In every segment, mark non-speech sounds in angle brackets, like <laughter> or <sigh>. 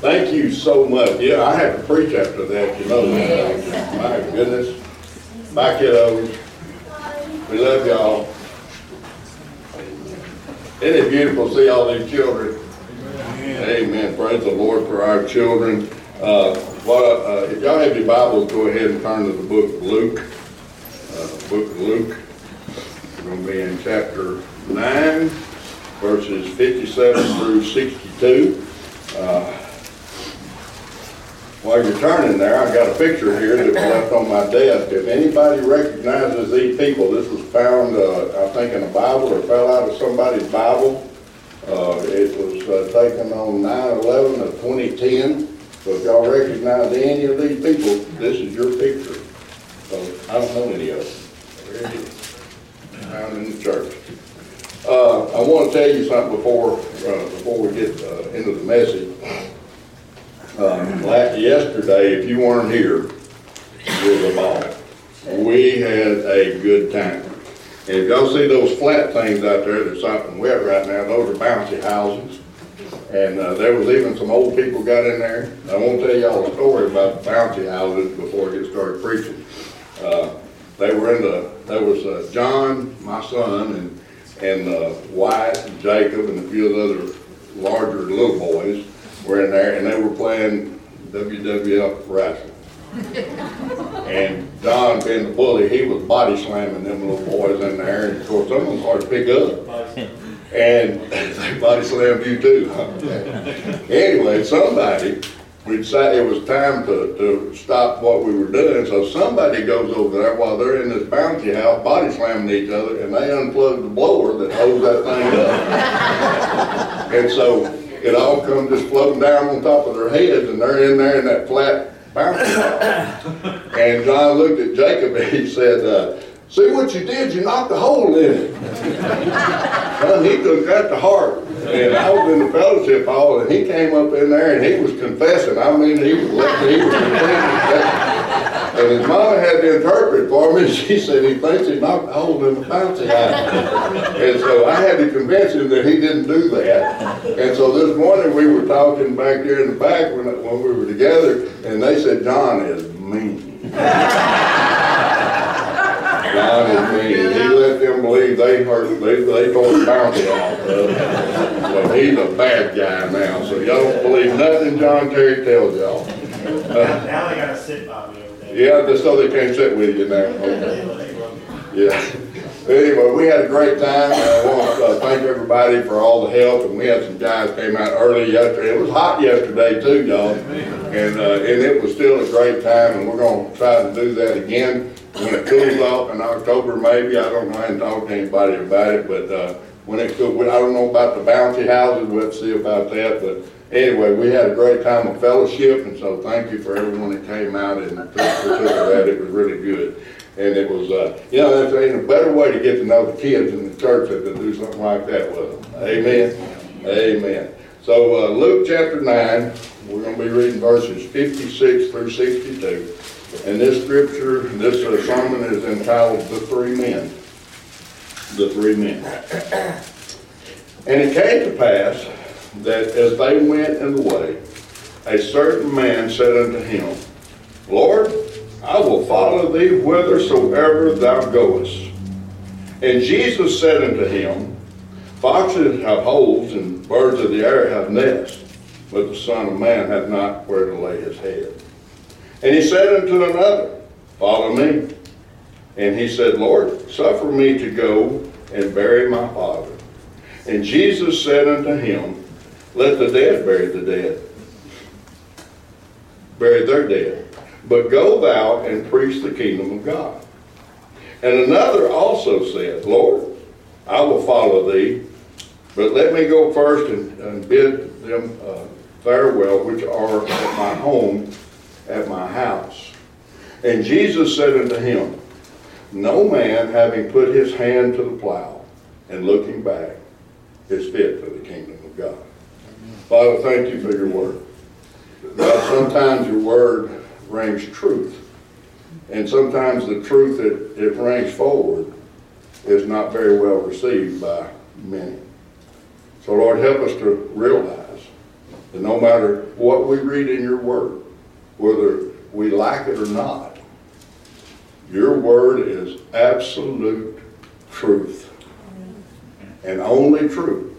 Thank you so much. Yeah, I have to preach after that, you know. My goodness. Bye, kiddos. We love y'all. Isn't it beautiful to see all these children? Amen. Praise the Lord for our children. Uh, well, uh, if y'all have your Bibles, go ahead and turn to the book of Luke. Uh, book of Luke. We're going to be in chapter 9, verses 57 through 62. Uh, while you're turning there, I've got a picture here that was left on my desk. If anybody recognizes these people, this was found, uh, I think, in a Bible or fell out of somebody's Bible. Uh, it was uh, taken on 9/11 of 2010. So if y'all recognize any of these people, this is your picture. So I don't know any of them. There it is. Found in the church. Uh, I want to tell you something before, uh, before we get uh, into the message. Um, la- yesterday, if you weren't here, was a ball. We had a good time. And if y'all see those flat things out there that's something wet right now, those are bouncy houses. And, uh, there was even some old people got in there. I won't tell y'all a story about bouncy houses before I get started preaching. Uh, they were in the, there was, uh, John, my son, and, and, uh, Wyatt and Jacob and a few of the other larger little boys were in there and they were playing WWF wrestling. And Don, being the bully, he was body slamming them little boys in there, and of course, some of them hard to pick up. And <laughs> they body slammed you too. Anyway, somebody, we decided it was time to, to stop what we were doing, so somebody goes over there while they're in this bouncy house, body slamming each other, and they unplug the blower that holds that thing up. And so it all comes just floating down on top of their heads, and they're in there in that flat. And John looked at Jacob and he said, uh, see what you did, you knocked a hole in it. <laughs> Son, he took that to heart. And I was in the fellowship hall and he came up in there and he was confessing. I mean, he was, he was confessing. And his mama had to interpret for me. And <laughs> she said he thinks he knocked a in the bouncy house. And so I had to convince him that he didn't do that. And so this morning we were talking back there in the back when, when we were together and they said, John is mean. <laughs> John is mean. He them believe they hurt, they, they the bounty out. Uh, so he's a bad guy now. So y'all don't believe nothing John Terry tells y'all. Now now they gotta sit by me over there. Yeah, just so they can't sit with you now. Okay. Yeah. Anyway, we had a great time. I want to uh, thank everybody for all the help, and we had some guys came out early yesterday. It was hot yesterday too, y'all, and uh, and it was still a great time. And we're going to try to do that again when it cools off in October, maybe. I don't know. I haven't talked to anybody about it, but uh, when it cool, I don't know about the bouncy houses. We'll see about that, but. Anyway, we had a great time of fellowship, and so thank you for everyone that came out and took that. It was really good. And it was, uh, you know, there's ain't a better way to get to know the kids in the church than to do something like that with them. Amen? Amen. So uh, Luke chapter 9, we're going to be reading verses 56 through 62. And this scripture, this uh, sermon is entitled The Three Men. The Three Men. And it came to pass that as they went in the way, a certain man said unto him, Lord, I will follow thee whithersoever thou goest. And Jesus said unto him, Foxes have holes, and birds of the air have nests, but the Son of Man hath not where to lay his head. And he said unto another, Follow me. And he said, Lord, suffer me to go and bury my father. And Jesus said unto him, Let the dead bury the dead. Bury their dead. But go thou and preach the kingdom of God. And another also said, Lord, I will follow thee, but let me go first and, and bid them uh, farewell, which are at my home, at my house. And Jesus said unto him, No man having put his hand to the plow and looking back is fit for the kingdom of God. Father, thank you for your word. God, sometimes your word rings truth. And sometimes the truth that it rings forward is not very well received by many. So Lord, help us to realize that no matter what we read in your word, whether we like it or not, your word is absolute truth. And only truth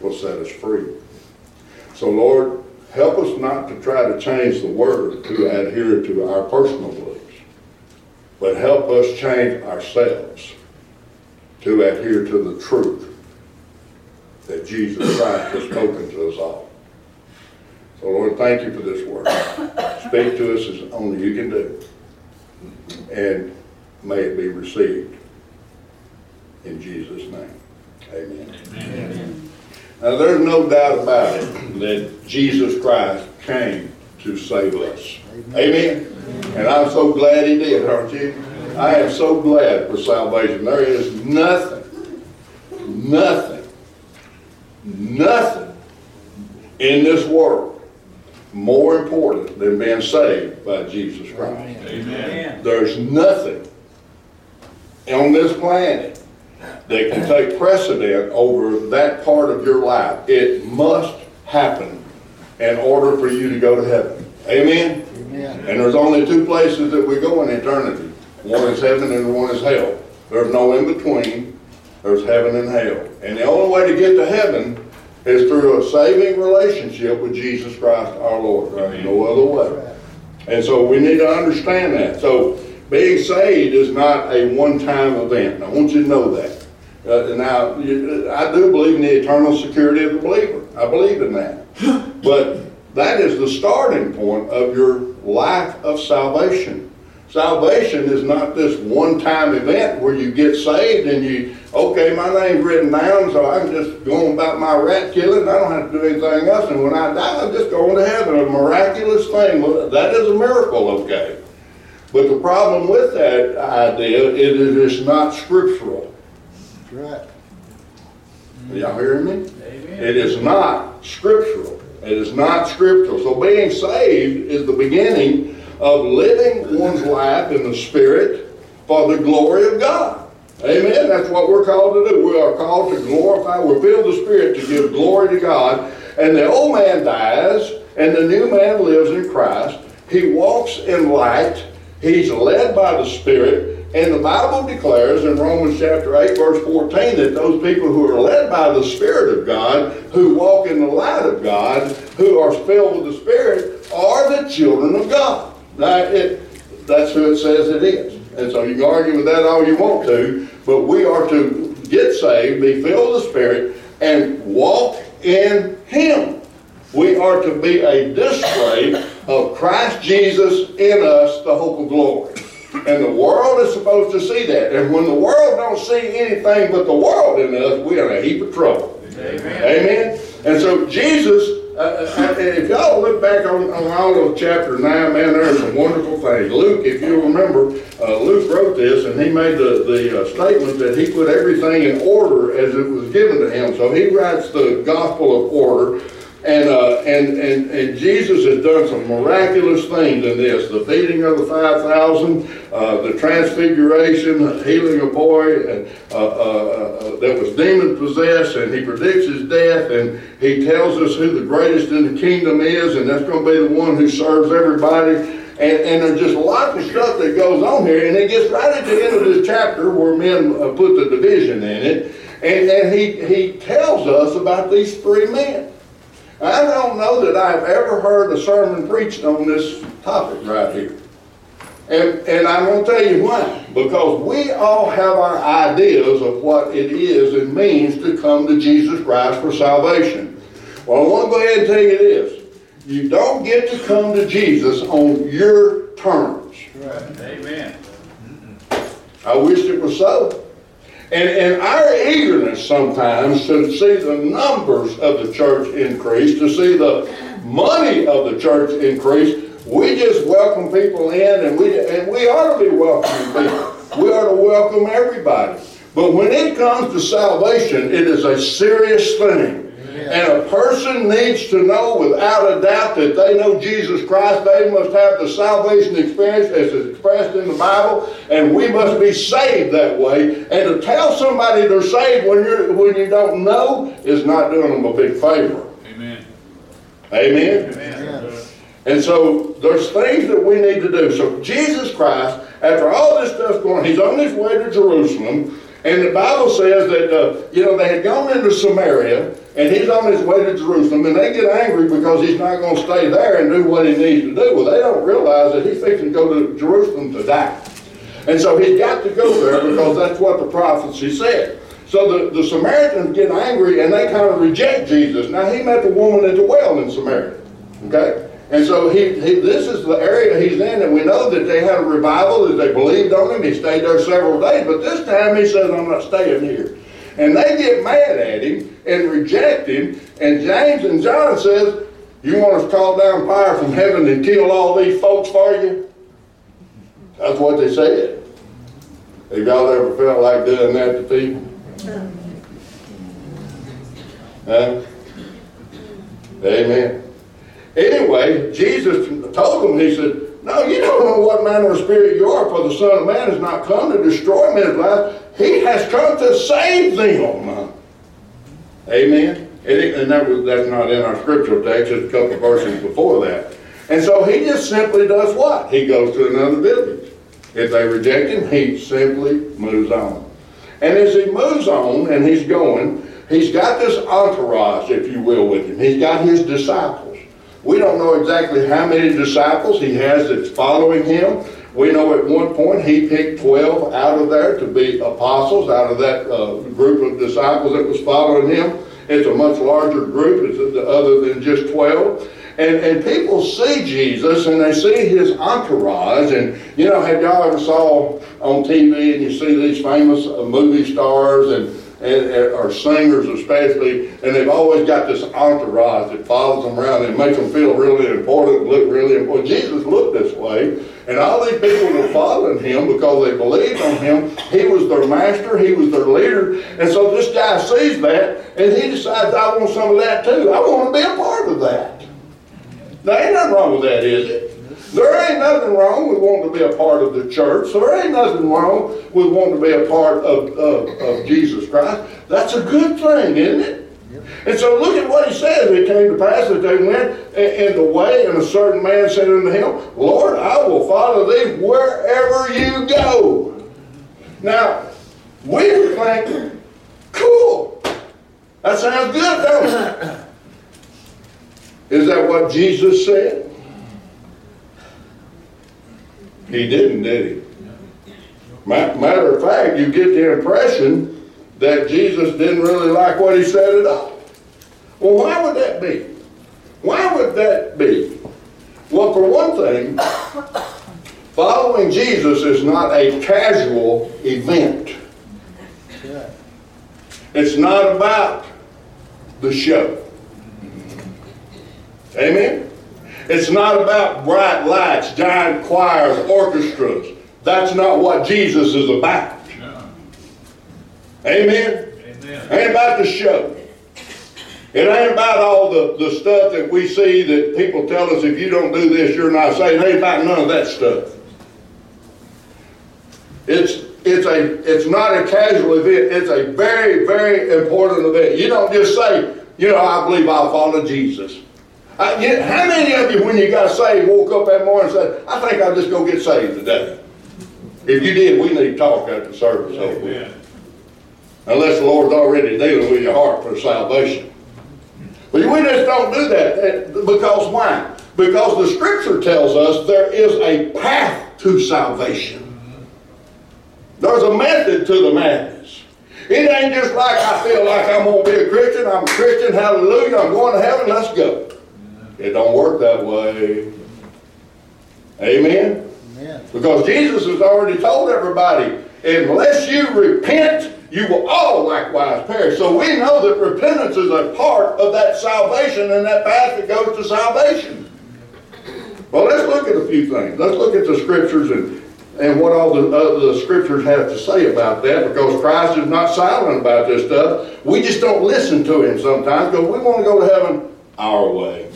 will set us free. So Lord, help us not to try to change the word to adhere to our personal beliefs, but help us change ourselves to adhere to the truth that Jesus Christ has spoken to us all. So Lord, thank you for this word. Speak to us as only you can do. And may it be received. In Jesus' name. Amen. Amen. Now, there's no doubt about it that Jesus Christ came to save us. Amen. And I'm so glad he did, aren't you? I am so glad for salvation. There is nothing, nothing, nothing in this world more important than being saved by Jesus Christ. Amen. There's nothing on this planet that can take precedent over that part of your life. It must happen in order for you to go to heaven. Amen? Amen. And there's only two places that we go in eternity. One is heaven and one is hell. There's no in between. There's heaven and hell. And the only way to get to heaven is through a saving relationship with Jesus Christ our Lord. There's no other way. And so we need to understand that. So being saved is not a one-time event. I want you to know that. Uh, now, you, I do believe in the eternal security of the believer. I believe in that. <laughs> But that is the starting point of your life of salvation. Salvation is not this one-time event where you get saved and you, okay, my name's written down, so I'm just going about my rat killing. I don't have to do anything else. And when I die, I'm just going to heaven. A miraculous thing. Well, that is a miracle, okay. But the problem with that idea is it is not scriptural. That's right. Are y'all hearing me? Amen. It is not scriptural. It is not scriptural. So being saved is the beginning of living one's life in the Spirit for the glory of God. Amen. That's what we're called to do. We are called to glorify. We're filled with the Spirit to give glory to God. And the old man dies, and the new man lives in Christ. He walks in light. He's led by the Spirit. And the Bible declares in Romans chapter 8, verse 14, that those people who are led by the Spirit of God, who walk in the light of God, who are filled with the Spirit, are the children of God. It, that's who it says it is. And so you can argue with that all you want to, but we are to get saved, be filled with the Spirit, and walk in Him. We are to be a display of Christ Jesus in us, the hope of glory. And the world is supposed to see that. And when the world don't see anything but the world in us, we're in a heap of trouble. Amen. Amen. And so Jesus, uh, uh, if y'all look back on, on all of chapter 9, man, there's some wonderful things. Luke, if you remember, uh, Luke wrote this and he made the, the uh, statement that he put everything in order as it was given to him. So he writes the gospel of order. And, uh, and, and, and Jesus has done some miraculous things in this. The feeding of the 5,000, uh, the transfiguration, healing a boy uh, uh, uh, that was demon possessed, and he predicts his death, and he tells us who the greatest in the kingdom is, and that's going to be the one who serves everybody. And, and there's just lots of stuff that goes on here, and it gets right at the end of this chapter where men uh, put the division in it, and, and he, he tells us about these three men. I don't know that I've ever heard a sermon preached on this topic right here. And, and I'm going to tell you why. Because we all have our ideas of what it is and means to come to Jesus Christ for salvation. Well, I want to go ahead and tell you this. You don't get to come to Jesus on your terms. Right. Amen. I wish it was so. And, and our eagerness sometimes to see the numbers of the church increase, to see the money of the church increase, we just welcome people in and we, and we ought to be welcoming people. We ought to welcome everybody. But when it comes to salvation, it is a serious thing. And a person needs to know without a doubt that they know Jesus Christ. They must have the salvation experience as is expressed in the Bible, and we must be saved that way. And to tell somebody they're saved when you when you don't know is not doing them a big favor. Amen. Amen? Amen. And so there's things that we need to do. So Jesus Christ, after all this stuff going, he's on his way to Jerusalem. And the Bible says that, uh, you know, they had gone into Samaria, and he's on his way to Jerusalem, and they get angry because he's not going to stay there and do what he needs to do. Well, they don't realize that he's fixing to go to Jerusalem to die. And so he's got to go there because that's what the prophecy said. So the, the Samaritans get angry and they kind of reject Jesus. Now he met the woman at the well in Samaria. Okay? And so he, he this is the area he's in, and we know that they had a revival, that they believed on him. He stayed there several days, but this time he says, I'm not staying here. And they get mad at him and reject him. And James and John says, You want us to call down fire from heaven and kill all these folks for you? That's what they said. Have y'all ever felt like doing that to people? Huh? Amen. Anyway, Jesus told them, He said, No, you don't know what manner of spirit you are, for the Son of Man has not come to destroy men's lives. He has come to save them. Amen. And, that that's not in our scriptural text, it's a couple of verses before that. And so he just simply does what? He goes to another village. If they reject him, he simply moves on. And as he moves on and he's going, he's got this entourage, if you will, with him. He's got his disciples. We don't know exactly how many disciples he has that's following him. We know at one point he picked 12 out of there to be apostles, out of that uh, group of disciples that was following him. It's a much larger group other than just 12. And, and people see Jesus and they see his entourage. And, you know, have y'all ever saw on TV and you see these famous uh, movie stars and, and, and, or singers especially, and they've always got this entourage that follows them around and makes them feel really important, look really important. Jesus looked this way. And all these people were following him because they believed on him. He was their master. He was their leader. And so this guy sees that, and he decides, I want some of that too. I want to be a part of that. There ain't nothing wrong with that, is it? There ain't nothing wrong with wanting to be a part of the church. There ain't nothing wrong with wanting to be a part of, of, of Jesus Christ. That's a good thing, isn't it? And so look at what he says. It came to pass that they went in the way, and a certain man said unto him, Lord, I will follow thee wherever you go. Now, we would think, cool. That sounds good, don't it? Is that what Jesus said? He didn't, did he? Matter of fact, you get the impression that Jesus didn't really like what he said at all. Well, why would that be? Why would that be? Well, for one thing, following Jesus is not a casual event. It's not about the show. Amen? It's not about bright lights, giant choirs, orchestras. That's not what Jesus is about. Amen? Amen. Ain't about the show. It ain't about all the, the stuff that we see that people tell us if you don't do this, you're not saved. It ain't about none of that stuff. It's it's a it's not a casual event. It's a very, very important event. You don't just say, you know, I believe I'll follow Jesus. Uh, I, you, how many of you, when you got saved, woke up that morning and said, I think I'll just go get saved today? If you did, we need to talk after service. Amen. Unless the Lord's already dealing with your heart for salvation. But we just don't do that. Because why? Because the scripture tells us there is a path to salvation. There's a method to the madness. It ain't just like I feel like I'm going to be a Christian. I'm a Christian. Hallelujah. I'm going to heaven. Let's go. It don't work that way. Amen? Amen? Because Jesus has already told everybody, unless you repent, you will all likewise perish. So we know that repentance is a part of that salvation and that path that goes to salvation. Well, let's look at a few things. Let's look at the scriptures and, and what all the, uh, the scriptures have to say about that because Christ is not silent about this stuff. We just don't listen to him sometimes because we want to go to heaven our way.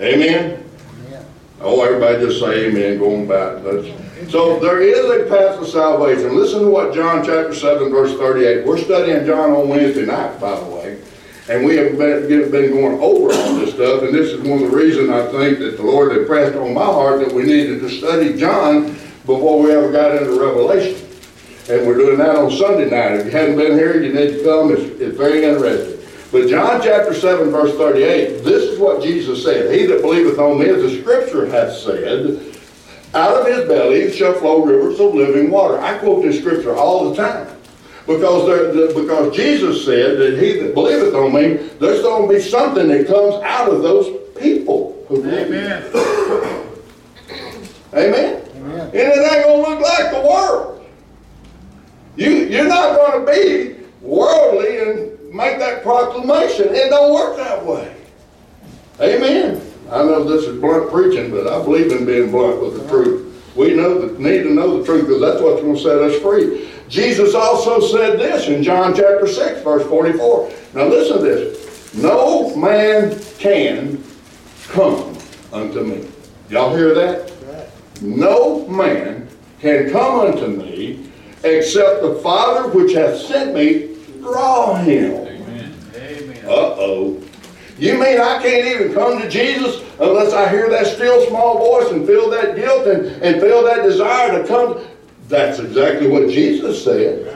Amen? amen? Oh, everybody just say amen, going back. Let's, so there is a path to salvation. Listen to what John chapter 7, verse 38. We're studying John on Wednesday night, by the way. And we have been, been going over all this stuff, and this is one of the reasons I think that the Lord impressed on my heart that we needed to study John before we ever got into Revelation. And we're doing that on Sunday night. If you hadn't been here, you need to come. It's, it's very interesting. But John chapter 7, verse 38, this is what Jesus said. He that believeth on me, as the scripture hath said, out of his belly shall flow rivers of living water. I quote this scripture all the time. Because, there, because Jesus said that he that believeth on me, there's going to be something that comes out of those people who. Amen. <coughs> Amen? Amen. And it ain't going to look like the world. You, you're not going to be worldly and make that proclamation. It don't work that way. Amen. I know this is blunt preaching, but I believe in being blunt with the truth. We know that, need to know the truth because that's what's going to set us free. Jesus also said this in John chapter 6, verse 44. Now listen to this. No man can come unto me. Y'all hear that? No man can come unto me except the Father which hath sent me draw him. Uh-oh. You mean I can't even come to Jesus unless I hear that still small voice and feel that guilt and, and feel that desire to come? That's exactly what Jesus said.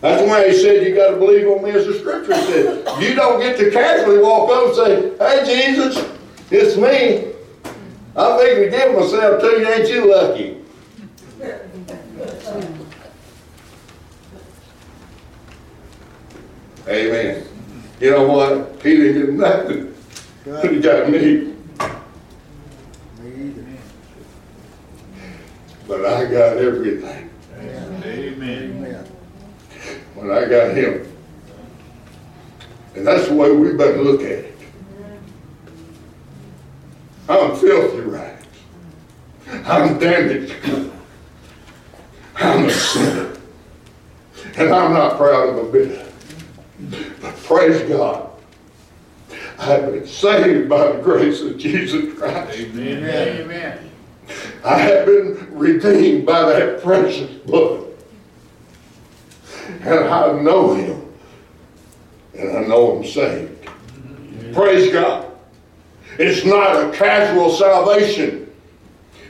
That's why he said you got to believe on me as the scripture said. You don't get to casually walk up and say, hey Jesus, it's me. I'm thinking to give myself to you, ain't you lucky? Amen. You know what? He didn't get nothing. He got me. But I got everything Amen. when I got him. And that's the way we better look at it. I'm filthy rags. I'm damaged. I'm a sinner. And I'm not proud of a bit. But praise God. I've been saved by the grace of Jesus Christ. Amen. Amen. I have been redeemed by that precious blood. And I know him. And I know I'm saved. Mm-hmm. Praise God. It's not a casual salvation.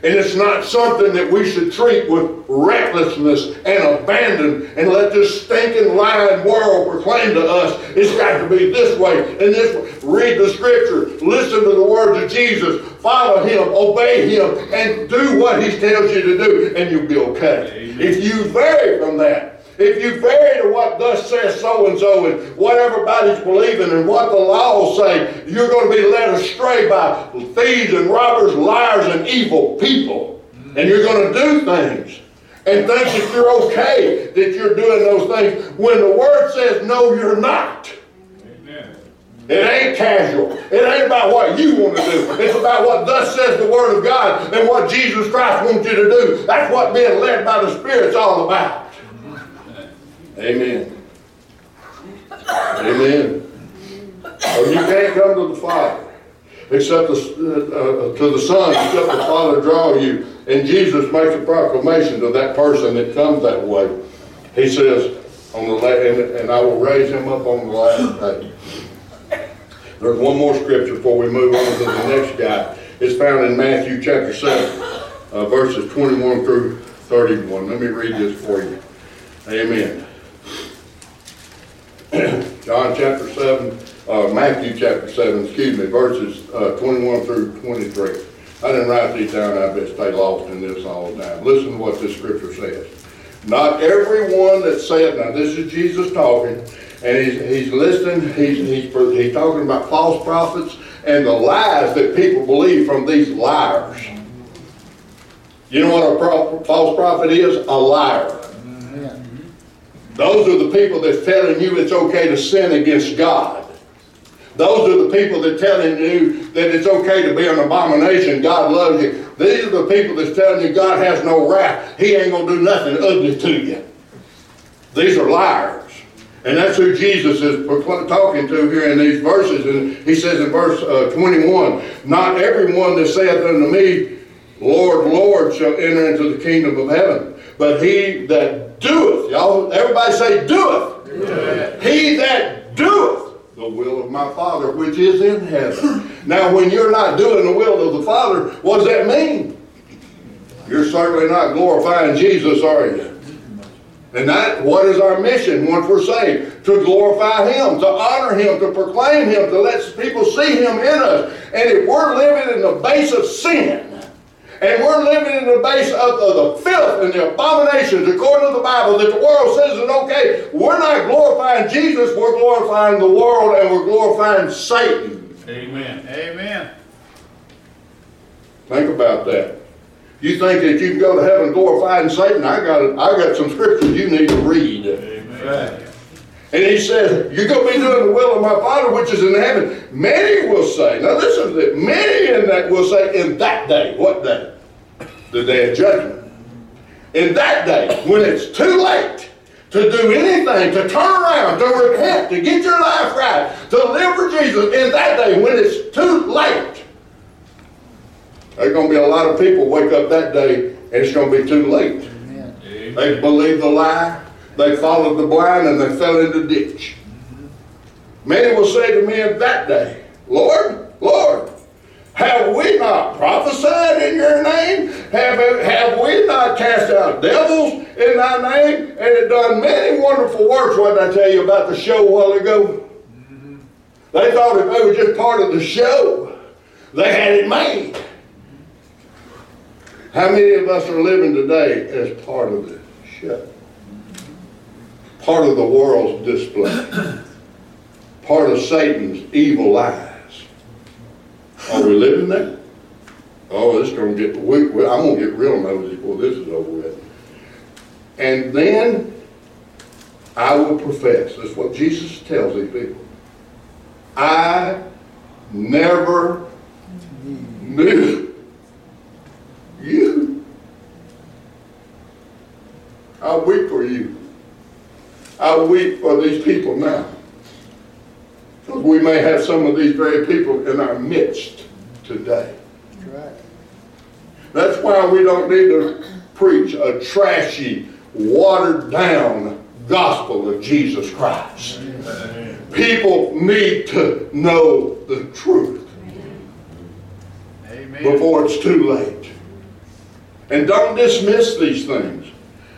And it's not something that we should treat with recklessness and abandon and let this stinking lying world proclaim to us it's got to be this way and this way. Read the scripture, listen to the words of Jesus, follow him, obey him, and do what he tells you to do, and you'll be okay. Amen. If you vary from that, if you vary to what thus says so and so and what everybody's believing and what the laws say, you're going to be led astray by thieves and robbers, liars, and evil people. And you're going to do things and think that you're okay that you're doing those things when the Word says, no, you're not. It ain't casual. It ain't about what you want to do. It's about what thus says the Word of God and what Jesus Christ wants you to do. That's what being led by the Spirit's all about. Amen. Amen. Or you can't come to the Father except the, uh, uh, to the Son except the Father draw you. And Jesus makes a proclamation to that person that comes that way. He says, on the and, and I will raise him up on the last day. There's one more scripture before we move on to the next guy. It's found in Matthew chapter 7, uh, verses 21 through 31. Let me read this for you. Amen. <coughs> John chapter 7, uh, Matthew chapter 7, excuse me, verses uh, 21 through 23. I didn't write these down, I bet stay lost in this all the time. Listen to what this scripture says. Not everyone that saith, now this is Jesus talking, and he's, he's listening, he's, he's, he's talking about false prophets and the lies that people believe from these liars. You know what a pro- false prophet is? A liar. Those are the people that's telling you it's okay to sin against God. Those are the people that telling you that it's okay to be an abomination. God loves you. These are the people that's telling you God has no wrath. He ain't gonna do nothing ugly to you. These are liars. And that's who Jesus is talking to here in these verses. And he says in verse uh, 21, Not everyone that saith unto me, Lord, Lord, shall enter into the kingdom of heaven, but he that doeth, y'all, everybody say doeth. He that doeth the will of my Father which is in heaven. Now, when you're not doing the will of the Father, what does that mean? You're certainly not glorifying Jesus, are you? And that, what is our mission once we're saved? To glorify Him, to honor Him, to proclaim Him, to let people see Him in us. And if we're living in the base of sin, and we're living in the base of, of the filth and the abominations, according to the Bible, that the world says is okay, we're not glorifying Jesus, we're glorifying the world, and we're glorifying Satan. Amen. Amen. Think about that. You think that you can go to heaven glorifying Satan? I got I got some scriptures you need to read. Amen. And he says, You're going to be doing the will of my Father which is in heaven. Many will say, now listen to this, many in that will say, in that day, what day? The day of judgment. In that day, when it's too late to do anything, to turn around, to repent, to get your life right, to live for Jesus, in that day, when it's too late, there's going to be a lot of people wake up that day and it's going to be too late. Amen. They believe the lie, they followed the blind, and they fell in the ditch. Many will say to me in that day, Lord, Lord, have we not prophesied in your name? Have, have we not cast out devils in thy name? And have done many wonderful works? What did I tell you about the show a while ago? They thought if they were just part of the show, they had it made. How many of us are living today as part of the show? Part of the world's display. Part of Satan's evil lies. Are we living there? Oh, this is going to get, we, we, I'm going to get real nosy before this is over with. And then I will profess, that's what Jesus tells these people. I never knew you. I weep for you. I weep for these people now. Because we may have some of these very people in our midst today. That's right. That's why we don't need to preach a trashy, watered down gospel of Jesus Christ. People need to know the truth Amen. before it's too late. And don't dismiss these things.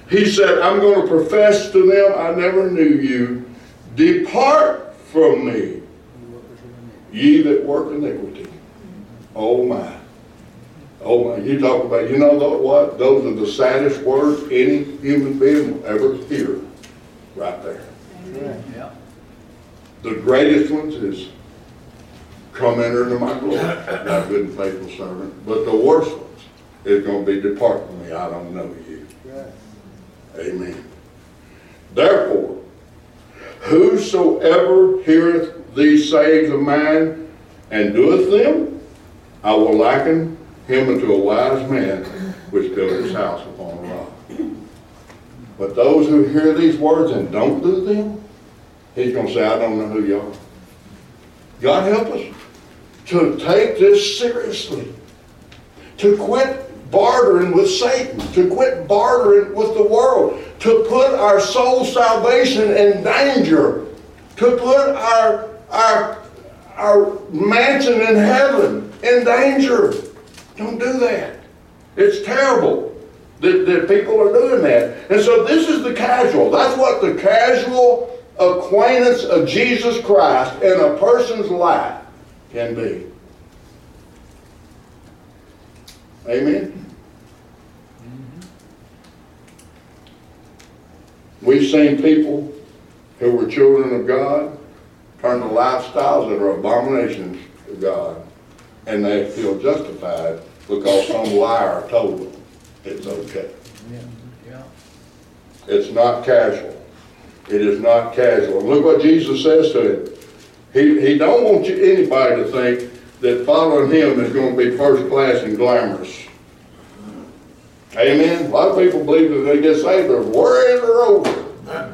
He said, I'm going to profess to them, I never knew you. Depart from me, ye that work iniquity. Oh my. Oh my. You talk about, you know what? Those are the saddest words any human being will ever hear. Right there. Yeah. The greatest ones is, come enter into my glory, thou good and faithful servant. But the worst ones is going to be, depart from me, I don't know you. Amen. Therefore, whosoever heareth these sayings of mine and doeth them, I will liken him unto a wise man which built his house upon a rock. But those who hear these words and don't do them, he's going to say, I don't know who you are. God help us to take this seriously to quit bartering with Satan, to quit bartering with the world, to put our soul salvation in danger, to put our, our, our mansion in heaven in danger. Don't do that. It's terrible that, that people are doing that. And so this is the casual. That's what the casual acquaintance of Jesus Christ in a person's life can be. Amen. Mm-hmm. We've seen people who were children of God turn to lifestyles that are abominations to God, and they feel justified because some liar told them it's okay. Yeah. It's not casual. It is not casual. Look what Jesus says to him. He, he don't want you, anybody to think that following him is going to be first class and glamorous. Amen. A lot of people believe that they get saved, they're worried they're over.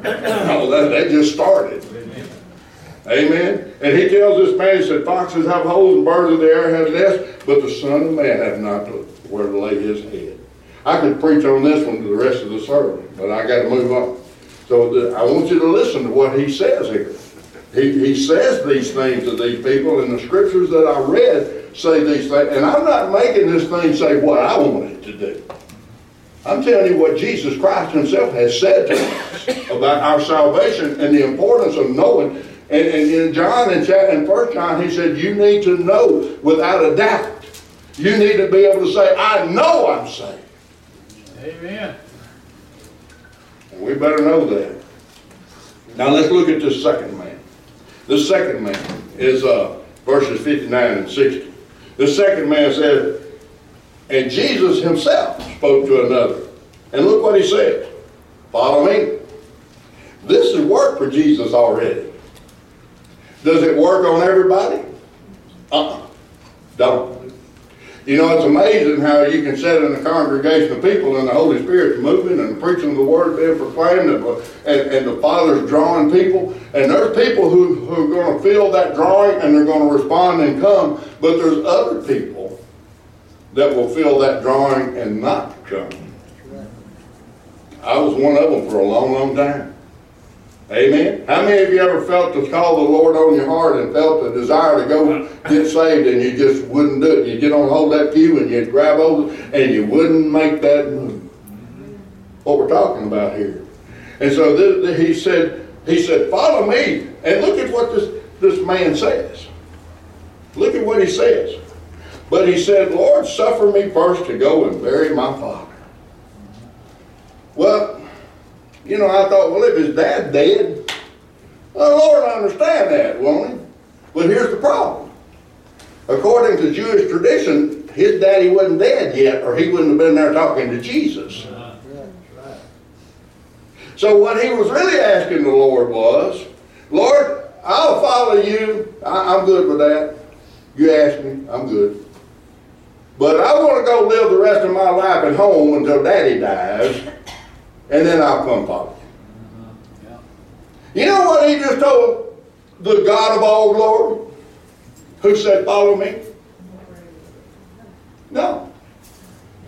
no, that, they just started. Amen. And he tells this man, he said, foxes have holes and birds of the air have nests, but the Son of Man have not where to lay his head. I could preach on this one to the rest of the sermon, but I got to move on. So So the- I want you to listen to what he says here. He, he says these things to these people, and the scriptures that I read say these things, and I'm not making this thing say what I want it to do. I'm telling you what Jesus Christ himself has said to us about our salvation and the importance of knowing. And, and in John, and in 1 John, he said, you need to know without a doubt. You need to be able to say, I know I'm saved. Amen. And we better know that. Now let's look at this second man. This second man is uh, verses 59 and 60. The second man said, and Jesus himself spoke to another. And look what he said. Follow me. This has worked for Jesus already. Does it work on everybody? Uh-uh. Don't. You know, it's amazing how you can sit in a congregation of people and the Holy Spirit's moving and preaching the word being proclaimed and, and, and the Father's drawing people. And there's people who, who are going to feel that drawing and they're going to respond and come. But there's other people that will feel that drawing and not come. I was one of them for a long, long time. Amen. How many of you ever felt the call of the Lord on your heart and felt the desire to go get saved and you just wouldn't do it? You'd get on hold that pew and you'd grab over and you wouldn't make that move. What we're talking about here. And so he said, he said, follow me. And look at what this, this man says. Look at what he says. But he said, Lord, suffer me first to go and bury my father. Well, you know, I thought, well, if his dad's dead, well, Lord, understand that, won't he? But here's the problem. According to Jewish tradition, his daddy wasn't dead yet, or he wouldn't have been there talking to Jesus. So what he was really asking the Lord was, Lord, I'll follow you. I, I'm good with that. You ask me, I'm good. But I want to go live the rest of my life at home until daddy dies, and then I'll come follow you. You know what he just told the God of all glory? Who said, follow me? No.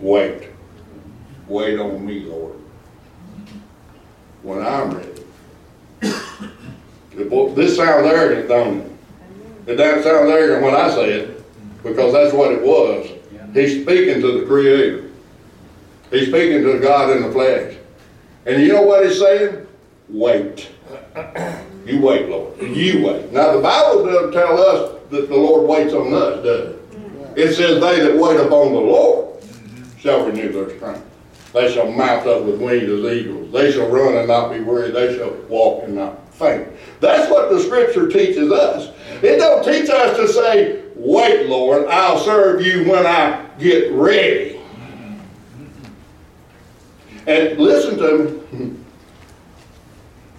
Wait. Wait on me, Lord. When I'm ready. This sounds arrogant, don't it? It doesn't sound arrogant when I say it, because that's what it was. He's speaking to the Creator. He's speaking to God in the flesh. And you know what he's saying? Wait. You wait, Lord. You wait. Now the Bible doesn't tell us that the Lord waits on us, does it? It says they that wait upon the Lord shall renew their strength. They shall mount up with wings as eagles. They shall run and not be weary. They shall walk and not faint. That's what the scripture teaches us. It don't teach us to say, wait, Lord, I'll serve you when I get ready. And listen to me.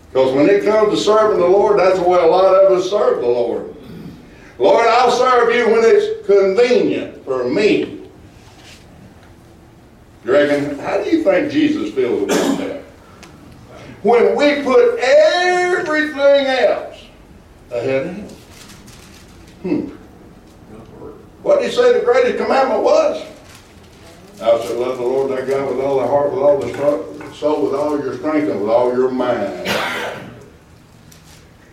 Because when it comes to serving the Lord, that's the way a lot of us serve the Lord. Lord, I'll serve you when it's convenient for me. You reckon, how do you think Jesus feels about that? When we put everything else ahead of him. Hmm. What did he say the greatest commandment was? Thou shalt love the Lord thy God with all thy heart, with all thy soul, with all your strength, and with all your mind.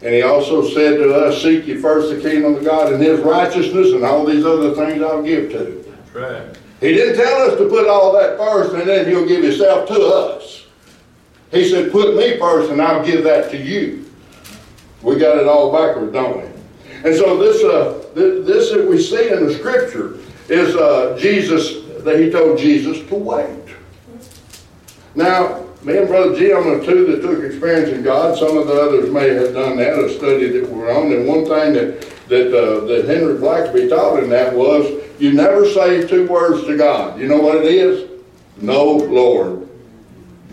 And he also said to us, Seek ye first the kingdom of God and his righteousness, and all these other things I'll give to you. That's right. He didn't tell us to put all that first and then he'll give himself to us. He said, Put me first and I'll give that to you. We got it all backwards, don't we? And so this, uh, this, this that we see in the scripture is uh, Jesus, that he told Jesus to wait. Now, me and Brother Jim are two that took Experiencing God. Some of the others may have done that, a study that we're on. And one thing that, that, uh, that Henry Blackaby taught in that was, you never say two words to God. You know what it is? No, Lord.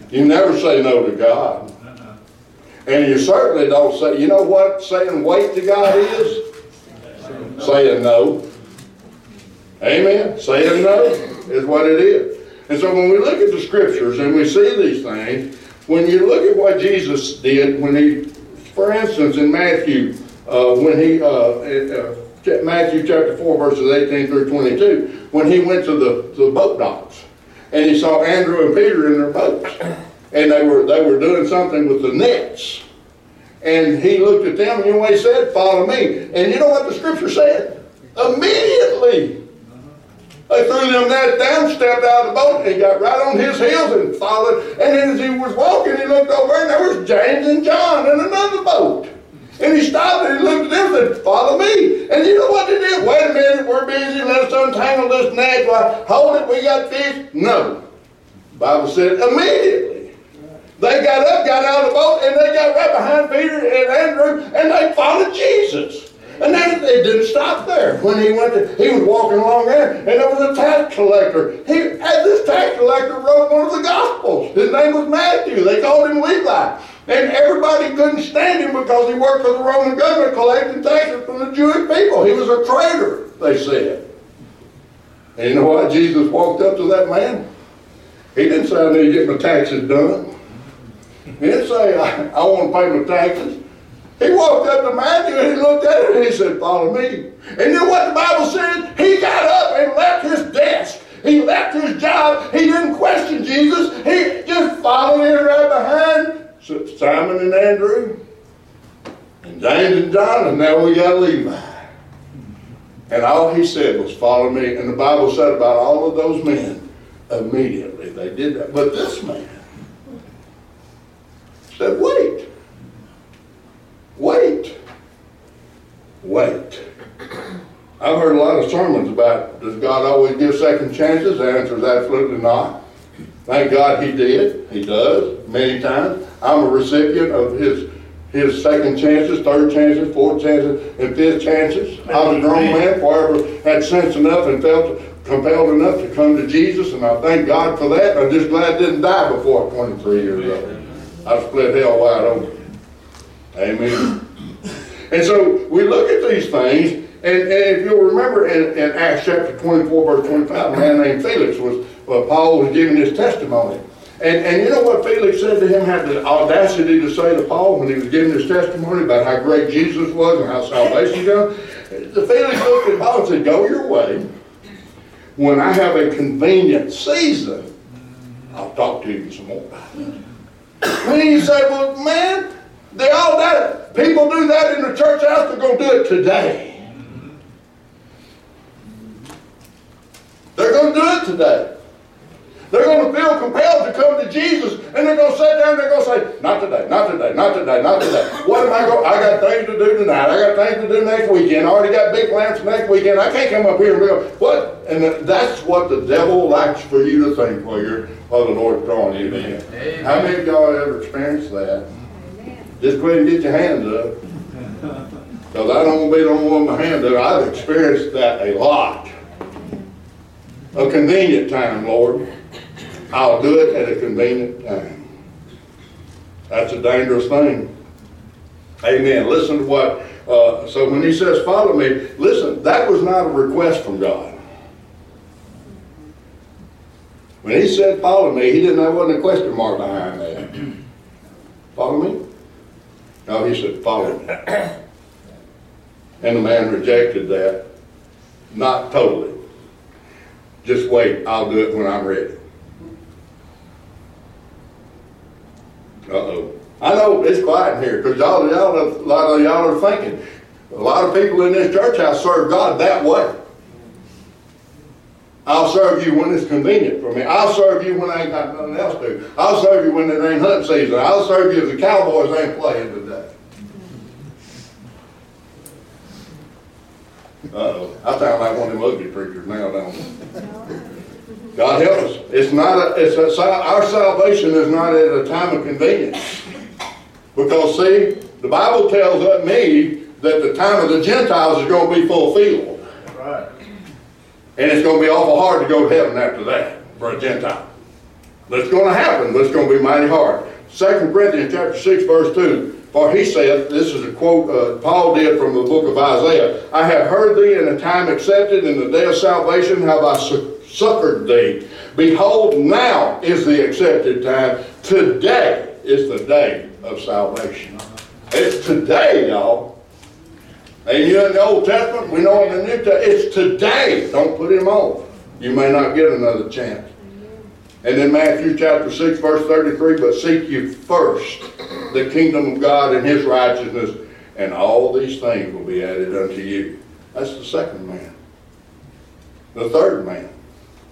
You never say no to God. And you certainly don't say, you know what saying wait to God is? Saying no. Amen? Saying no is what it is. And so when we look at the scriptures and we see these things, when you look at what Jesus did, when he, for instance, in Matthew, uh, when he, uh, in, uh, Matthew chapter 4, verses 18 through 22, when he went to the, to the boat docks and he saw Andrew and Peter in their boats. and they were, they were doing something with the nets. And he looked at them, and he said? Follow me. And you know what the scripture said? Immediately. They threw them that down, stepped out of the boat, and he got right on his heels and followed. And then as he was walking, he looked over, and there was James and John in another boat. And he stopped and he looked at them and said, Follow me. And you know what they did? Wait a minute, we're busy. Let us untangle this net. Why, hold it, we got fish. No. The Bible said immediately. They got up, got out of the boat, and they got right behind Peter and Andrew, and they followed Jesus. And then it didn't stop there. When he went to, he was walking along there, and there was a tax collector. He had this tax collector wrote one of the Gospels. His name was Matthew. They called him Levi. And everybody couldn't stand him because he worked for the Roman government collecting taxes from the Jewish people. He was a traitor, they said. And you know what? Jesus walked up to that man. He didn't say, I need to get my taxes done. He didn't say, I, I want to pay my taxes. He walked up to Matthew and he looked at him and he said, Follow me. And you know what the Bible says? He got up and left his desk. He left his job. He didn't question Jesus. He just followed him right behind Simon and Andrew, and James and John, and now we got Levi. And all he said was, Follow me. And the Bible said about all of those men, immediately they did that. But this man said, Wait. Wait. Wait. I've heard a lot of sermons about does God always give second chances? The answer is absolutely not. Thank God he did. He does many times. I'm a recipient of his his second chances, third chances, fourth chances, and fifth chances. I was a grown man, forever had sense enough and felt compelled enough to come to Jesus, and I thank God for that. I'm just glad I didn't die before 23 years old. I split hell wide open. Amen. And so we look at these things, and, and if you'll remember in, in, Acts chapter 24, verse 25, a man named Felix was, well, Paul was giving his testimony. And, and you know what Felix said to him, had the audacity to say to Paul when he was giving his testimony about how great Jesus was and how salvation comes? The Felix looked at Paul and said, Go your way. When I have a convenient season, I'll talk to you some more. And he said, Well, man, they all that. People do that in the church house, they're going to do it today. They're going to do it today. They're going to feel compelled to come to Jesus, and they're going to sit down and they're going to say, Not today, not today, not today, not today. What am I going I got things to do tonight. I got things to do next weekend. I already got big plans for next weekend. I can't come up here and go, What? And that's what the devil likes for you to think while, you're, while the Lord's drawing you in. How many of y'all ever experienced that? Just go ahead and get your hands up. Because I don't want to be the only one with my hands up. I've experienced that a lot. A convenient time, Lord. I'll do it at a convenient time. That's a dangerous thing. Amen. Listen to what, uh, so when he says, follow me, listen, that was not a request from God. When he said, follow me, he didn't, there wasn't a question mark behind that. follow me? No, he said, follow me. And the man rejected that. Not totally. Just wait, I'll do it when I'm ready. Uh-oh. I know it's quiet in here because y'all, y'all, a lot of y'all are thinking. A lot of people in this church house serve God that way. I'll serve you when it's convenient for me. I'll serve you when I ain't got nothing else to. I'll serve you when it ain't hunt season. I'll serve you if the Cowboys ain't playing today. Uh-oh. I sound like one of them ugly preachers now, don't? God help us. It's not a, it's a, our salvation is not at a time of convenience. Because see, the Bible tells me that the time of the Gentiles is going to be fulfilled. Right. And it's going to be awful hard to go to heaven after that for a Gentile. That's going to happen, but it's going to be mighty hard. 2 Corinthians chapter 6, verse 2. For he said, this is a quote uh, Paul did from the book of Isaiah, I have heard thee in a time accepted, in the day of salvation have I succored thee. Behold, now is the accepted time. Today is the day of salvation. It's today, y'all. And you in the Old Testament, we know in the New Testament, it's today. Don't put him off. You may not get another chance. And then Matthew chapter 6, verse 33, but seek you first the kingdom of God and his righteousness, and all these things will be added unto you. That's the second man. The third man.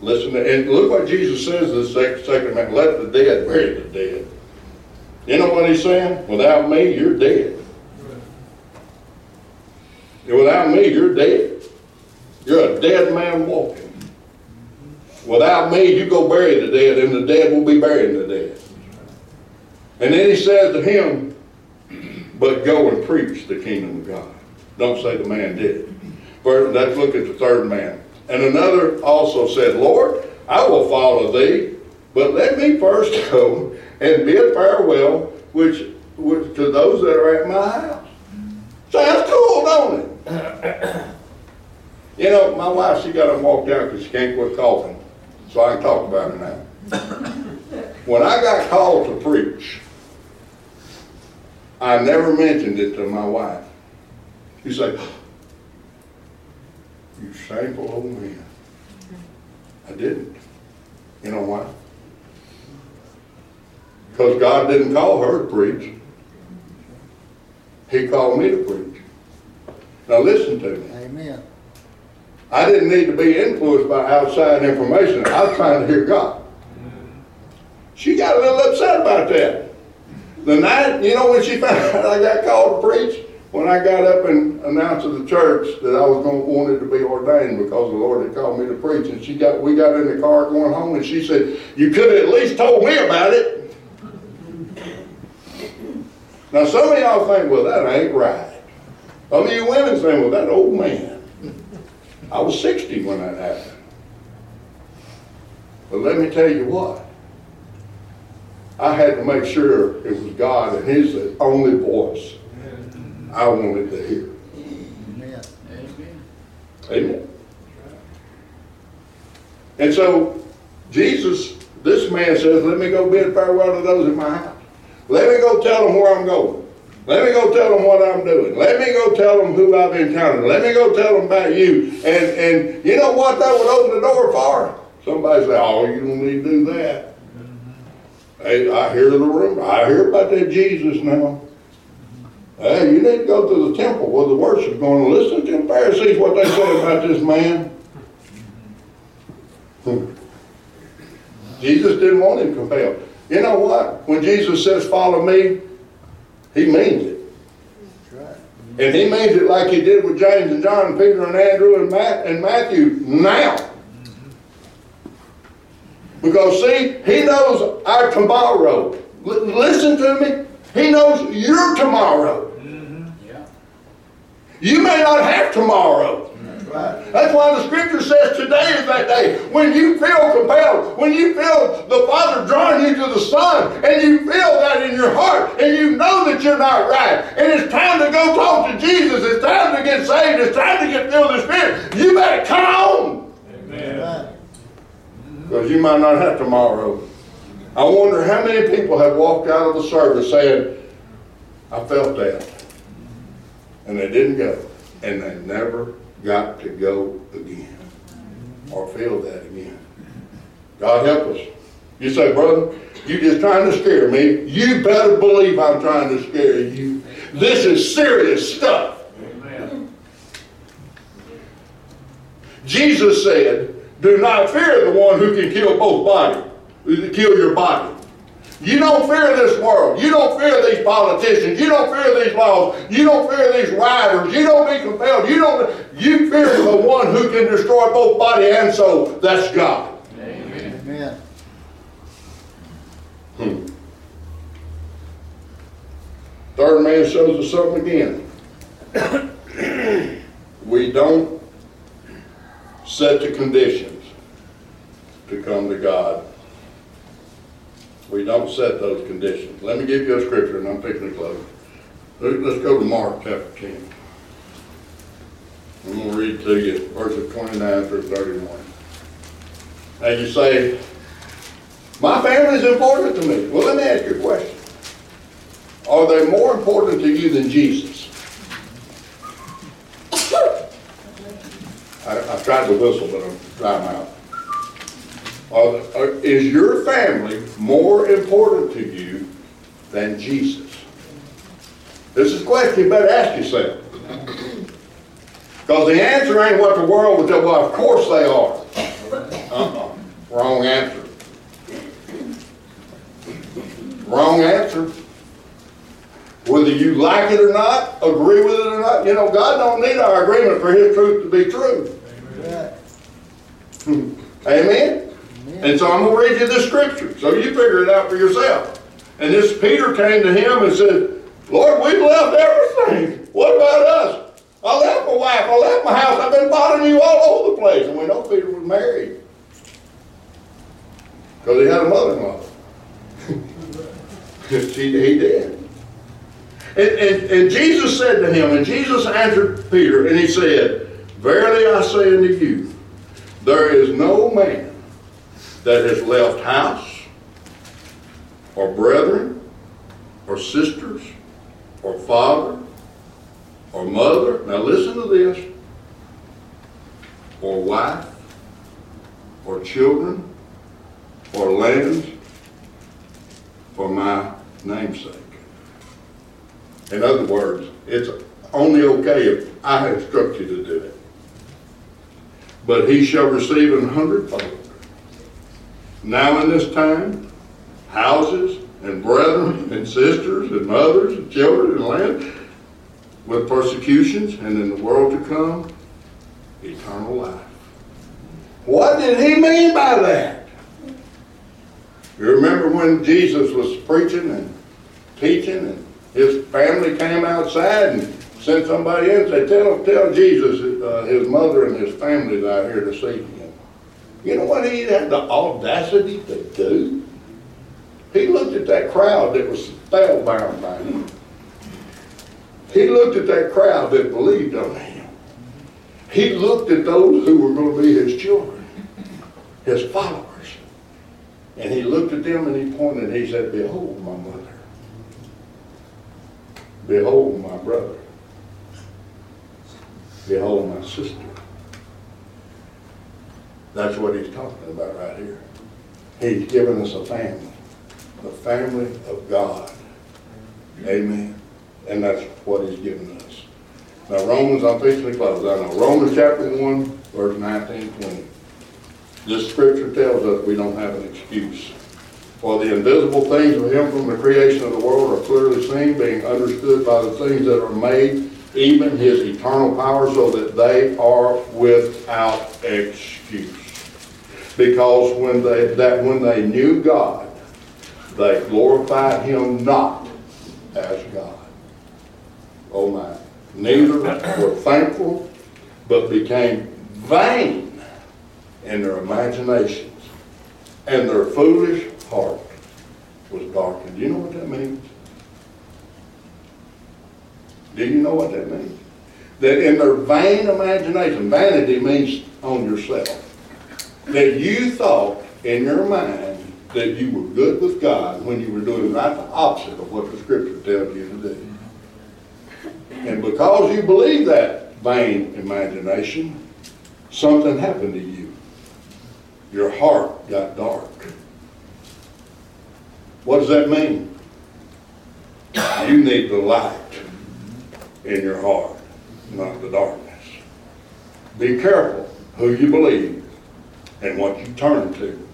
Listen to, and look what Jesus says to the second man. Let the dead bury the dead. You know what he's saying? Without me, you're dead. Without me, you're dead. You're a dead man walking. Without me, you go bury the dead, and the dead will be burying the dead. And then he says to him, but go and preach the kingdom of God. Don't say the man did. First, let's look at the third man. And another also said, Lord, I will follow thee, but let me first <laughs> go and bid farewell which, which to those that are at my house. Sounds cool, don't it? You know, my wife, she got to walk down because she can't quit coughing, so I can talk about it now. When I got called to preach, I never mentioned it to my wife. She said, you shameful old man. I didn't. You know why? Because God didn't call her to preach. He called me to preach. Now listen to me. Amen. I didn't need to be influenced by outside information. I was trying to hear God. She got a little upset about that. The night, you know, when she <laughs> found out I got called to preach, when I got up and announced to the church that I was going to, wanted to be ordained because the Lord had called me to preach, and she got, we got in the car going home, and she said, "You could have at least told me about it." Now, some of y'all think, "Well, that ain't right." Some of you women think, "Well, that old man." I was 60 when that happened. But let me tell you what. I had to make sure it was God and His the only voice I wanted to hear. Amen. Amen. And so Jesus, this man says, let me go bid farewell to those in my house. Let me go tell them where I'm going. Let me go tell them what I'm doing. Let me go tell them who I've encountered. Let me go tell them about you. And and you know what that would open the door for? Somebody say, oh, you don't need to do that. Hey, I hear the rumor. I hear about that Jesus now. Hey, you need to go to the temple where the worship's going to listen to the Pharisees what they say about this man. <laughs> Jesus didn't want him compelled. You know what? When Jesus says, follow me, he means it. And he means it like he did with James and John, and Peter and Andrew and Matt and Matthew now. Because see, he knows our tomorrow. L- listen to me. He knows your tomorrow. Mm-hmm. Yeah. You may not have tomorrow. That's why the scripture says today is that day. When you feel compelled, when you feel the Father drawing you to the Son, and you feel that in your heart, and you know that you're not right, and it's time to go talk to Jesus, it's time to get saved, it's time to get filled with the Spirit, you better come. Because you might not have tomorrow. I wonder how many people have walked out of the service saying, I felt that. And they didn't go. And they never got to go again. Or feel that again. God help us. You say, brother, you just trying to scare me. You better believe I'm trying to scare you. This is serious stuff. Amen. Jesus said, do not fear the one who can kill both body, kill your body. You don't fear this world. You don't fear these politicians. You don't fear these laws. You don't fear these rioters. You don't be compelled. You don't. You fear the one who can destroy both body and soul. That's God. Amen. Amen. Hmm. Third man shows us something again. <clears throat> we don't set the conditions to come to God. We don't set those conditions. Let me give you a scripture and I'm fixing to close. Let's go to Mark chapter 10. I'm going to read to you verses 29 through 31. And you say, my family is important to me. Well, let me ask you a question. Are they more important to you than Jesus? I, tried to whistle, but I'm dry mouth. Are, are, is your family more important to you than Jesus? This is a question you better ask yourself. Because the answer ain't what the world would tell, well, of course they are. Uh-uh, wrong answer. Wrong answer. Whether you like it or not, agree with it or not, you know, God don't need our agreement for His truth to be true. Right. Amen? And so I'm going to read you the scripture, so you figure it out for yourself. And this Peter came to him and said, Lord, we've left everything. What about us? I left my wife, I left my house, I've been bothering you all over the place. And we know Peter was married. Because he had a mother-in-law. <laughs> he, did. And, and, and Jesus said to him, and Jesus answered Peter, and he said, Verily I say unto you, there is no man that has left house, or brethren, or sisters, or father, or mother, now listen to this, or wife, or children, or lands, for my namesake. In other words, it's only okay if I instruct you to do it. But he shall receive an hundredfold. Now in this time, houses and brethren and sisters and mothers and children and land with persecutions and in the world to come, eternal life. What did he mean by that? You remember when Jesus was preaching and teaching and his family came outside and sent somebody in and said, tell, tell Jesus uh, his mother and his family's out here to see him. You know what he had the audacity to do? He looked at that crowd that was spellbound by him. He looked at that crowd that believed on him. He looked at those who were going to be his children, his followers. And he looked at them and he pointed and he said, Behold my mother. Behold my brother. Behold my sister. That's what he's talking about right here. He's given us a family, the family of God. Amen. And that's what he's given us. Now Romans, I'm fixing to close. I know Romans chapter 1, verse 19, 20. This scripture tells us we don't have an excuse. For the invisible things of him from the creation of the world are clearly seen, being understood by the things that are made, even his eternal power, so that they are without excuse. Because when they that when they knew God, they glorified him not as God. Oh my. Neither were thankful, but became vain in their imaginations, and their foolish heart was darkened. Do you know what that means? Do you know what that means? That in their vain imagination, vanity means on yourself, that you thought in your mind that you were good with God when you were doing right the opposite of what the scripture tells you to do. And because you believe that vain imagination, something happened to you. Your heart got dark. What does that mean? You need the light in your heart, not the darkness. Be careful who you believe and what you turn to,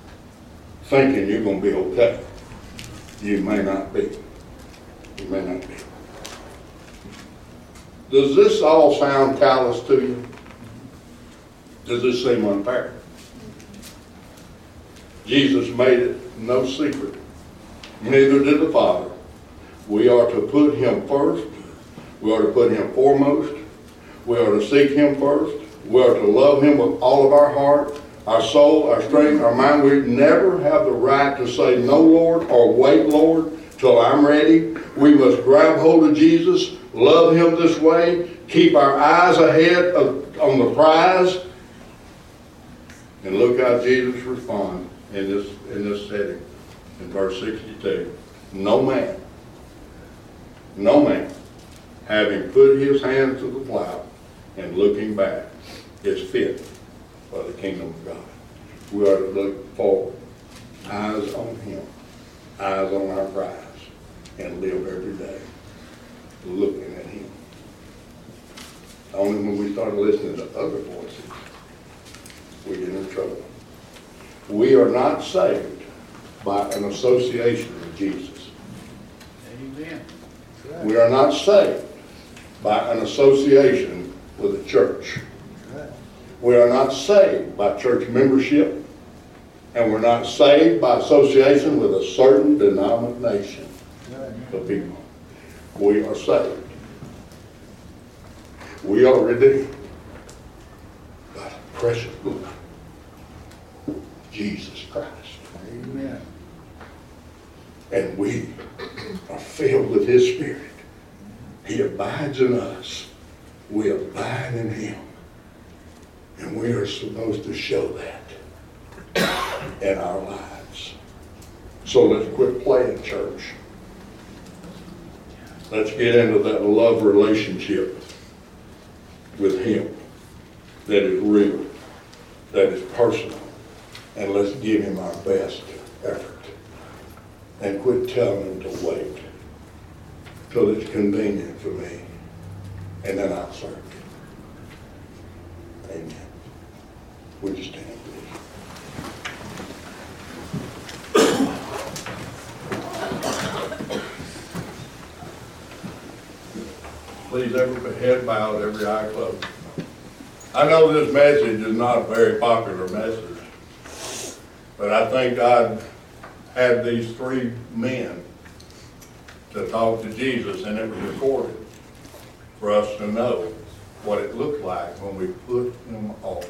thinking you're going to be okay. You may not be. You may not be. Does this all sound callous to you? Does this seem unfair? Jesus made it no secret. Neither did the Father. We are to put him first. We are to put him foremost. We are to seek him first. We are to love him with all of our heart, our soul, our strength, our mind. We never have the right to say no, Lord, or wait, Lord, till I'm ready. We must grab hold of Jesus, love him this way, keep our eyes ahead of, on the prize, and look how Jesus responds in this, in this setting, in verse 62. No man, no man, having put his hand to the plow and looking back, is fit for the kingdom of God. We are to look forward, eyes on him, eyes on our prize, and live every day looking at him. Only when we start listening to other voices, we get in trouble. We are not saved by an association with Jesus. Amen. Right. We are not saved by an association with a church. Right. We are not saved by church membership, and we're not saved by association with a certain denomination right. of people. We are saved. We are redeemed by the precious blood, Jesus Christ. Amen. and we are filled with His Spirit. He abides in us. We abide in Him. And we are supposed to show that in our lives. So let's quit playing church. Let's get into that love relationship with Him that is real, that is personal, and let's give Him our best effort and quit telling Him to wait till it's convenient for me, and then I'll serve you. Amen. You stand, please? Please, every head bowed, every eye closed. I know this message is not a very popular message, but I think God had these three men to talk to Jesus, and it was recorded for us to know what it looked like when we put him off.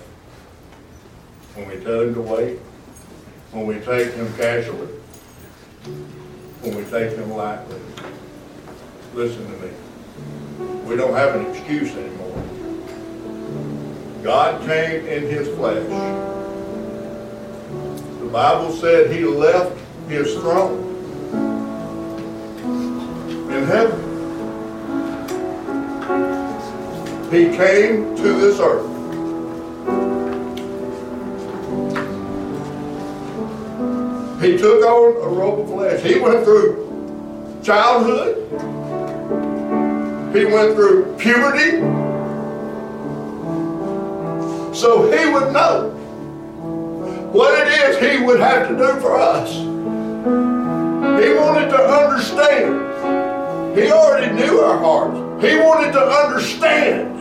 When we tell him to wait, when we take him casually, when we take him lightly. Listen to me. We don't have an excuse anymore. God came in his flesh. The Bible said he left his throne in heaven. He came to this earth. He took on a robe of flesh. He went through childhood. He went through puberty. So he would know what it is he would have to do for us. He wanted to understand. He already knew our hearts. He wanted to understand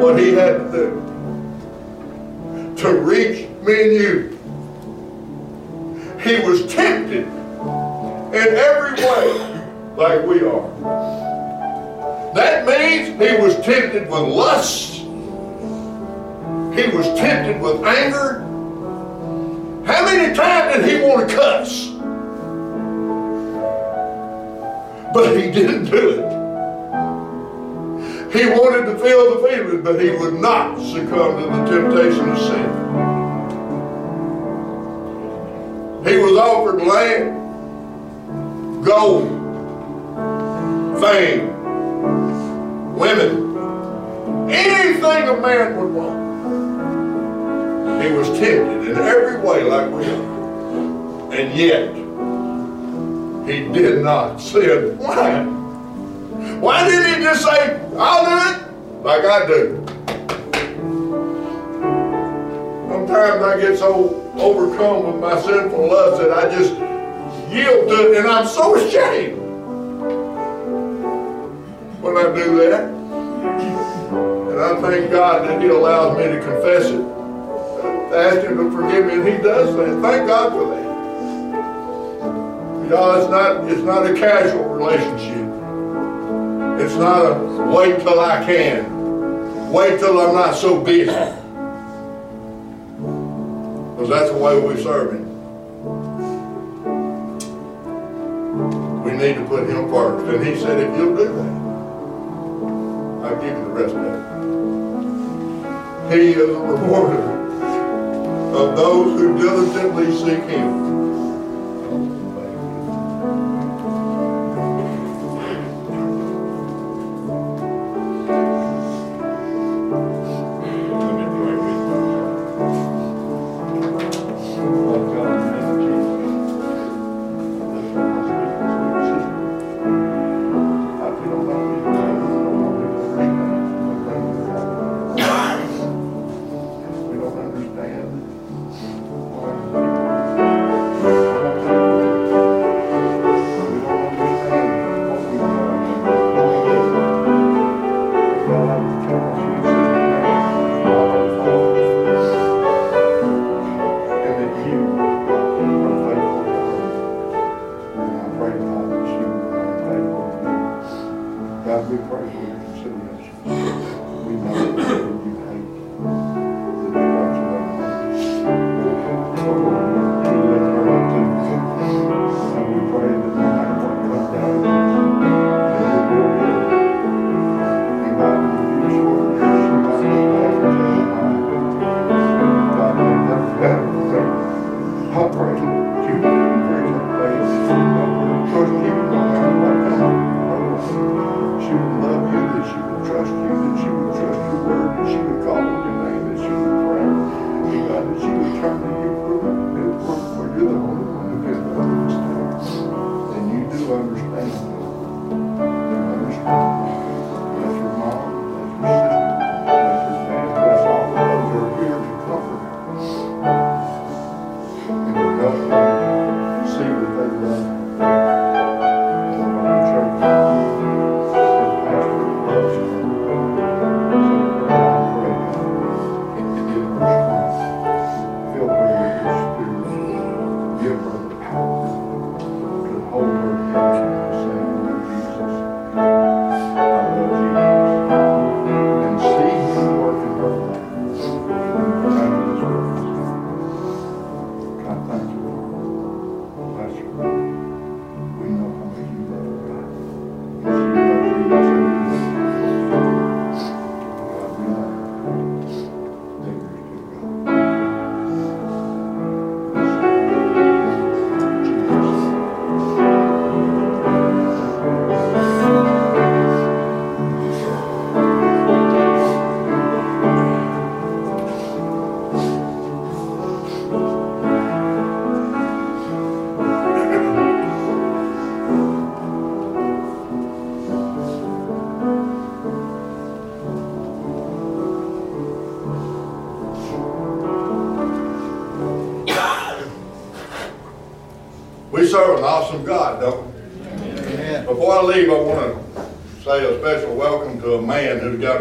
what he had to do to reach me and you. He was tempted in every way like we are. That means he was tempted with lust. He was tempted with anger. How many times did he want to cuss? But he didn't do it. He wanted to feel the feeling, but he would not succumb to the temptation of sin. He was offered land, gold, fame, women, anything a man would want. He was tempted in every way like we are. And yet, he did not sin. Why? Why didn't he just say, I'll do it like I do? Sometimes I get so overcome with my sinful lust that I just yield to it, and I'm so ashamed when I do that. And I thank God that He allows me to confess it, to ask Him to forgive me, and He does that. Thank God for that. Y'all, it's not, it's not a casual relationship. It's not a wait till I can. Wait till I'm not so busy. Because that's the way we serve Him. We need to put Him first. And He said, if you'll do that, I'll give you the rest of it. He is a rewarder of those who diligently seek Him.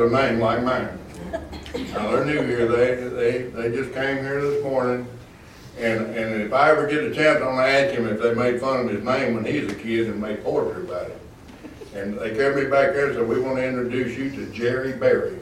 A name like mine. Now, they're new here, they, they, they just came here this morning, and, and if I ever get a chance, I'm gonna ask him if they made fun of his name when he was a kid and made poetry about it. And they carried me back there and said, we want to introduce you to Jerry Berry.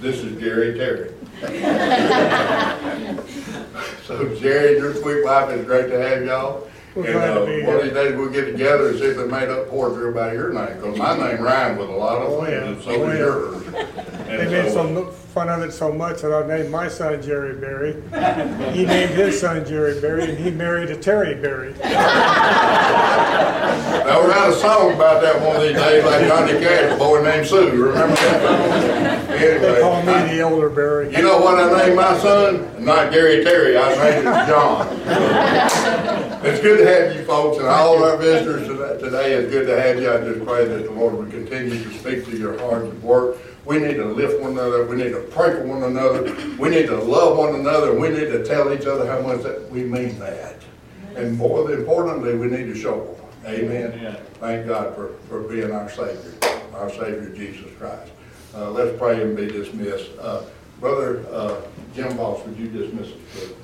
This is Jerry Terry. <laughs> So Jerry, your sweet wife, it's great to have y'all. We're And, uh, one of these days we'll get together and see if they made up poetry about your name, because my name rhymes with a lot Oh, of yeah. things, and so Oh, does yeah. yours. <laughs> They And made so, some fun of it so much that I named my son Jerry Berry. He named his son Jerry Berry, and he married a Terry Berry. <laughs> Now, we'll write a song about that one of these days, like Johnny Cash, a boy named Sue, remember that song? They call me Anyway, the elder Berry. you know what I named my son? Not Gary Terry, I named him John. <laughs> It's good to have you folks, and all of our visitors today- it's good to have you. I just pray that the Lord will continue to speak to your hearts and work. We need to lift one another, we need to pray for one another, we need to love one another, we need to tell each other how much that we mean that. And more importantly, we need to show them. Amen. Thank God for, for being our Savior, our Savior Jesus Christ. Uh, let's pray and be dismissed. Uh, Brother, uh, Jim Boss, would you dismiss us, please?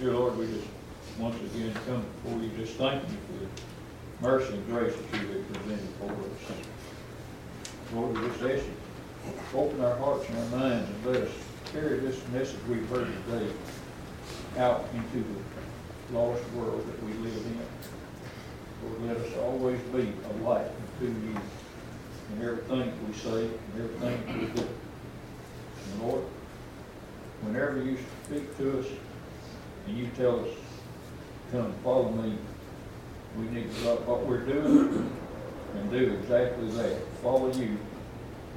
Dear Lord, we just once again come before you, just thanking you for the mercy and grace that you have presented for us. Lord, we just ask you, open our hearts and our minds and let us carry this message we've heard today out into the lost world that we live in. Lord, let us always be a light unto you in everything we say and everything we do. And Lord, whenever you speak to us and you tell us, come follow me, we need to drop what we're doing and do exactly that, follow you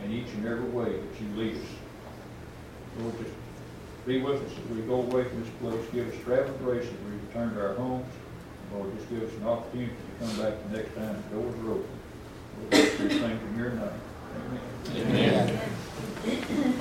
in each and every way that you lead us. Lord, just be with us as we go away from this place, give us traveling grace as we return to our homes. Lord, just give us an opportunity to come back the next time the doors are open. Lord, we these things in your name. Amen. Amen.